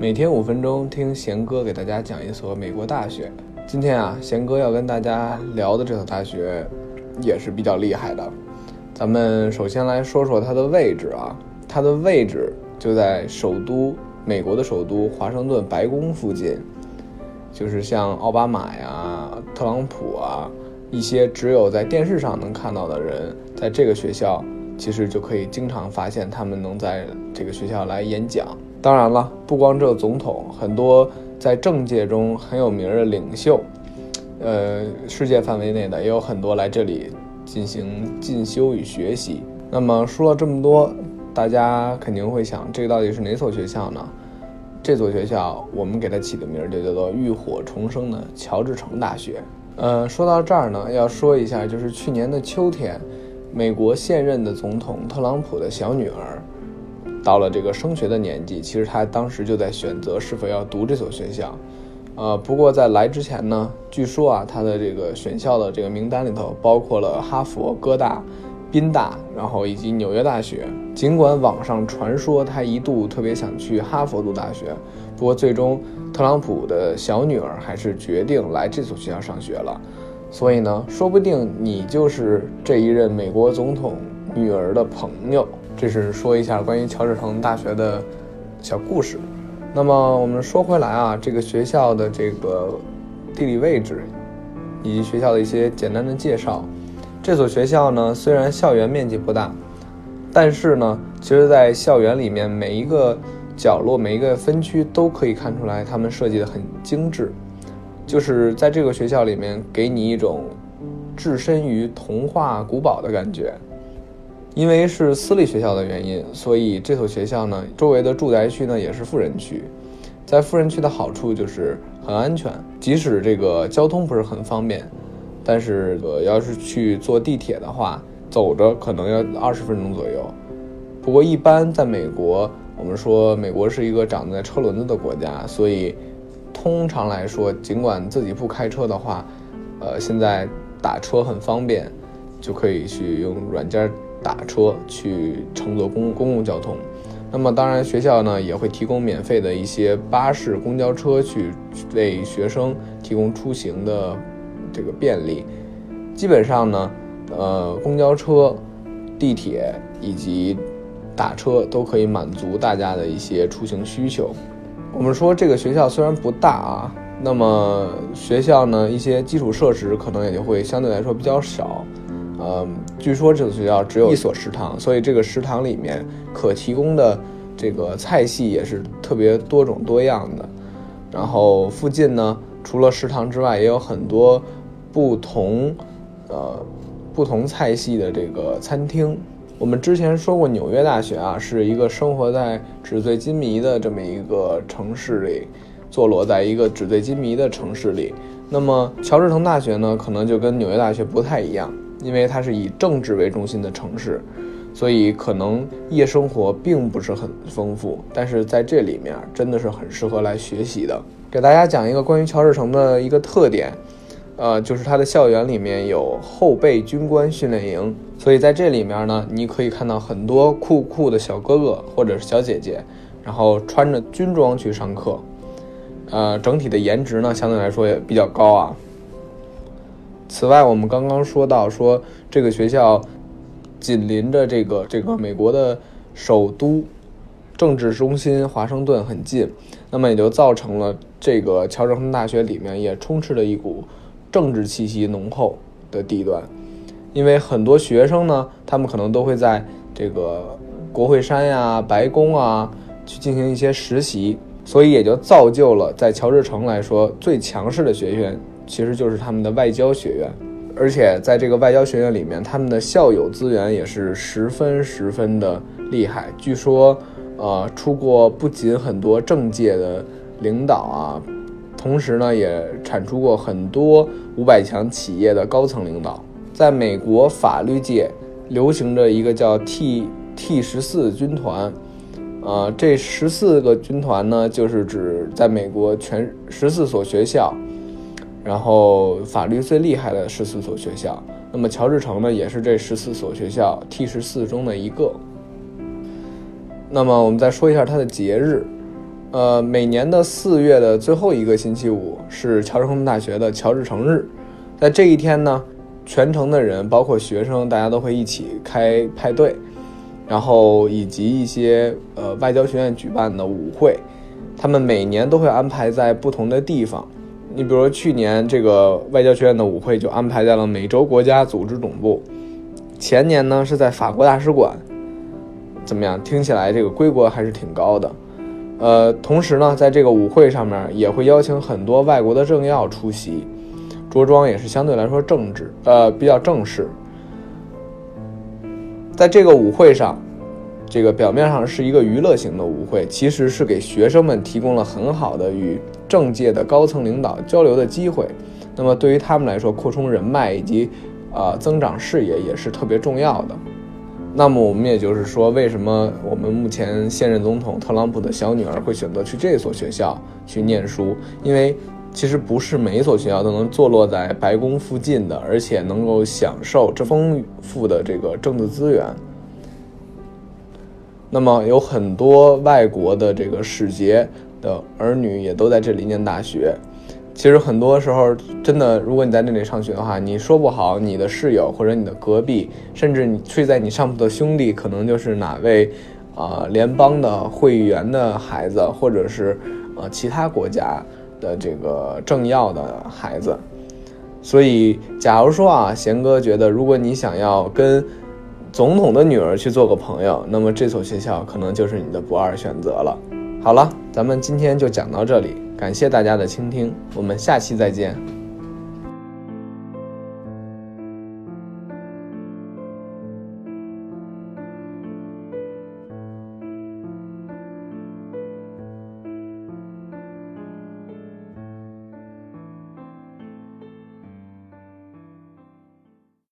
每天五分钟，听贤哥给大家讲一所美国大学。今天啊，贤哥要跟大家聊的这所大学也是比较厉害的。咱们首先来说说它的位置啊，它的位置就在首都美国的首都华盛顿白宫附近，就是像奥巴马呀、特朗普啊一些只有在电视上能看到的人，在这个学校其实就可以经常发现他们能在这个学校来演讲。当然了，不光这个总统，很多在政界中很有名的领袖，呃，世界范围内的也有很多来这里。进行进修与学习。那么说了这么多，大家肯定会想，这个到底是哪所学校呢？这所学校我们给它起的名就叫做“浴火重生”的乔治城大学。呃，说到这儿呢，要说一下，就是去年的秋天，美国现任的总统特朗普的小女儿到了这个升学的年纪，其实他当时就在选择是否要读这所学校。呃，不过在来之前呢，据说啊，他的这个选校的这个名单里头包括了哈佛、哥大、宾大，然后以及纽约大学。尽管网上传说他一度特别想去哈佛读大学，不过最终特朗普的小女儿还是决定来这所学校上学了。所以呢，说不定你就是这一任美国总统女儿的朋友。这是说一下关于乔治城大学的小故事。那么我们说回来啊，这个学校的这个地理位置，以及学校的一些简单的介绍。这所学校呢，虽然校园面积不大，但是呢，其实，在校园里面每一个角落、每一个分区都可以看出来，他们设计的很精致。就是在这个学校里面，给你一种置身于童话古堡的感觉。因为是私立学校的原因，所以这所学校呢，周围的住宅区呢也是富人区。在富人区的好处就是很安全，即使这个交通不是很方便，但是呃，要是去坐地铁的话，走着可能要二十分钟左右。不过一般在美国，我们说美国是一个长在车轮子的国家，所以通常来说，尽管自己不开车的话，呃，现在打车很方便，就可以去用软件。打车去乘坐公公共交通，那么当然学校呢也会提供免费的一些巴士、公交车去为学生提供出行的这个便利。基本上呢，呃，公交车、地铁以及打车都可以满足大家的一些出行需求。我们说这个学校虽然不大啊，那么学校呢一些基础设施可能也就会相对来说比较少。呃，据说这所学校只有一所食堂，所以这个食堂里面可提供的这个菜系也是特别多种多样的。然后附近呢，除了食堂之外，也有很多不同呃不同菜系的这个餐厅。我们之前说过，纽约大学啊是一个生活在纸醉金迷的这么一个城市里，坐落在一个纸醉金迷的城市里。那么乔治城大学呢，可能就跟纽约大学不太一样。因为它是以政治为中心的城市，所以可能夜生活并不是很丰富，但是在这里面真的是很适合来学习的。给大家讲一个关于乔治城的一个特点，呃，就是它的校园里面有后备军官训练营，所以在这里面呢，你可以看到很多酷酷的小哥哥或者是小姐姐，然后穿着军装去上课，呃，整体的颜值呢相对来说也比较高啊。此外，我们刚刚说到，说这个学校紧邻着这个这个美国的首都政治中心华盛顿很近，那么也就造成了这个乔治城大学里面也充斥着一股政治气息浓厚的地段，因为很多学生呢，他们可能都会在这个国会山呀、白宫啊去进行一些实习，所以也就造就了在乔治城来说最强势的学院。其实就是他们的外交学院，而且在这个外交学院里面，他们的校友资源也是十分十分的厉害。据说，呃，出过不仅很多政界的领导啊，同时呢，也产出过很多五百强企业的高层领导。在美国法律界，流行着一个叫 T T 十四军团，呃，这十四个军团呢，就是指在美国全十四所学校。然后法律最厉害的十四所学校，那么乔治城呢，也是这十四所学校 T 十四中的一个。那么我们再说一下它的节日，呃，每年的四月的最后一个星期五是乔治城大学的乔治城日，在这一天呢，全城的人，包括学生，大家都会一起开派对，然后以及一些呃外交学院举办的舞会，他们每年都会安排在不同的地方。你比如去年这个外交学院的舞会就安排在了美洲国家组织总部，前年呢是在法国大使馆。怎么样？听起来这个规格还是挺高的。呃，同时呢，在这个舞会上面也会邀请很多外国的政要出席，着装也是相对来说正直，呃，比较正式。在这个舞会上，这个表面上是一个娱乐型的舞会，其实是给学生们提供了很好的与政界的高层领导交流的机会。那么对于他们来说，扩充人脉以及啊增长视野也是特别重要的。那么我们也就是说，为什么我们目前现任总统特朗普的小女儿会选择去这所学校去念书？因为其实不是每一所学校都能坐落在白宫附近的，而且能够享受这丰富的这个政治资源。那么有很多外国的这个使节的儿女也都在这里念大学。其实很多时候，真的，如果你在那里上学的话，你说不好，你的室友或者你的隔壁，甚至你睡在你上铺的兄弟，可能就是哪位，啊，联邦的会议员的孩子，或者是，呃，其他国家的这个政要的孩子。所以，假如说啊，贤哥觉得，如果你想要跟总统的女儿去做个朋友，那么这所学校可能就是你的不二选择了。好了，咱们今天就讲到这里。感谢大家的倾听，我们下期再见。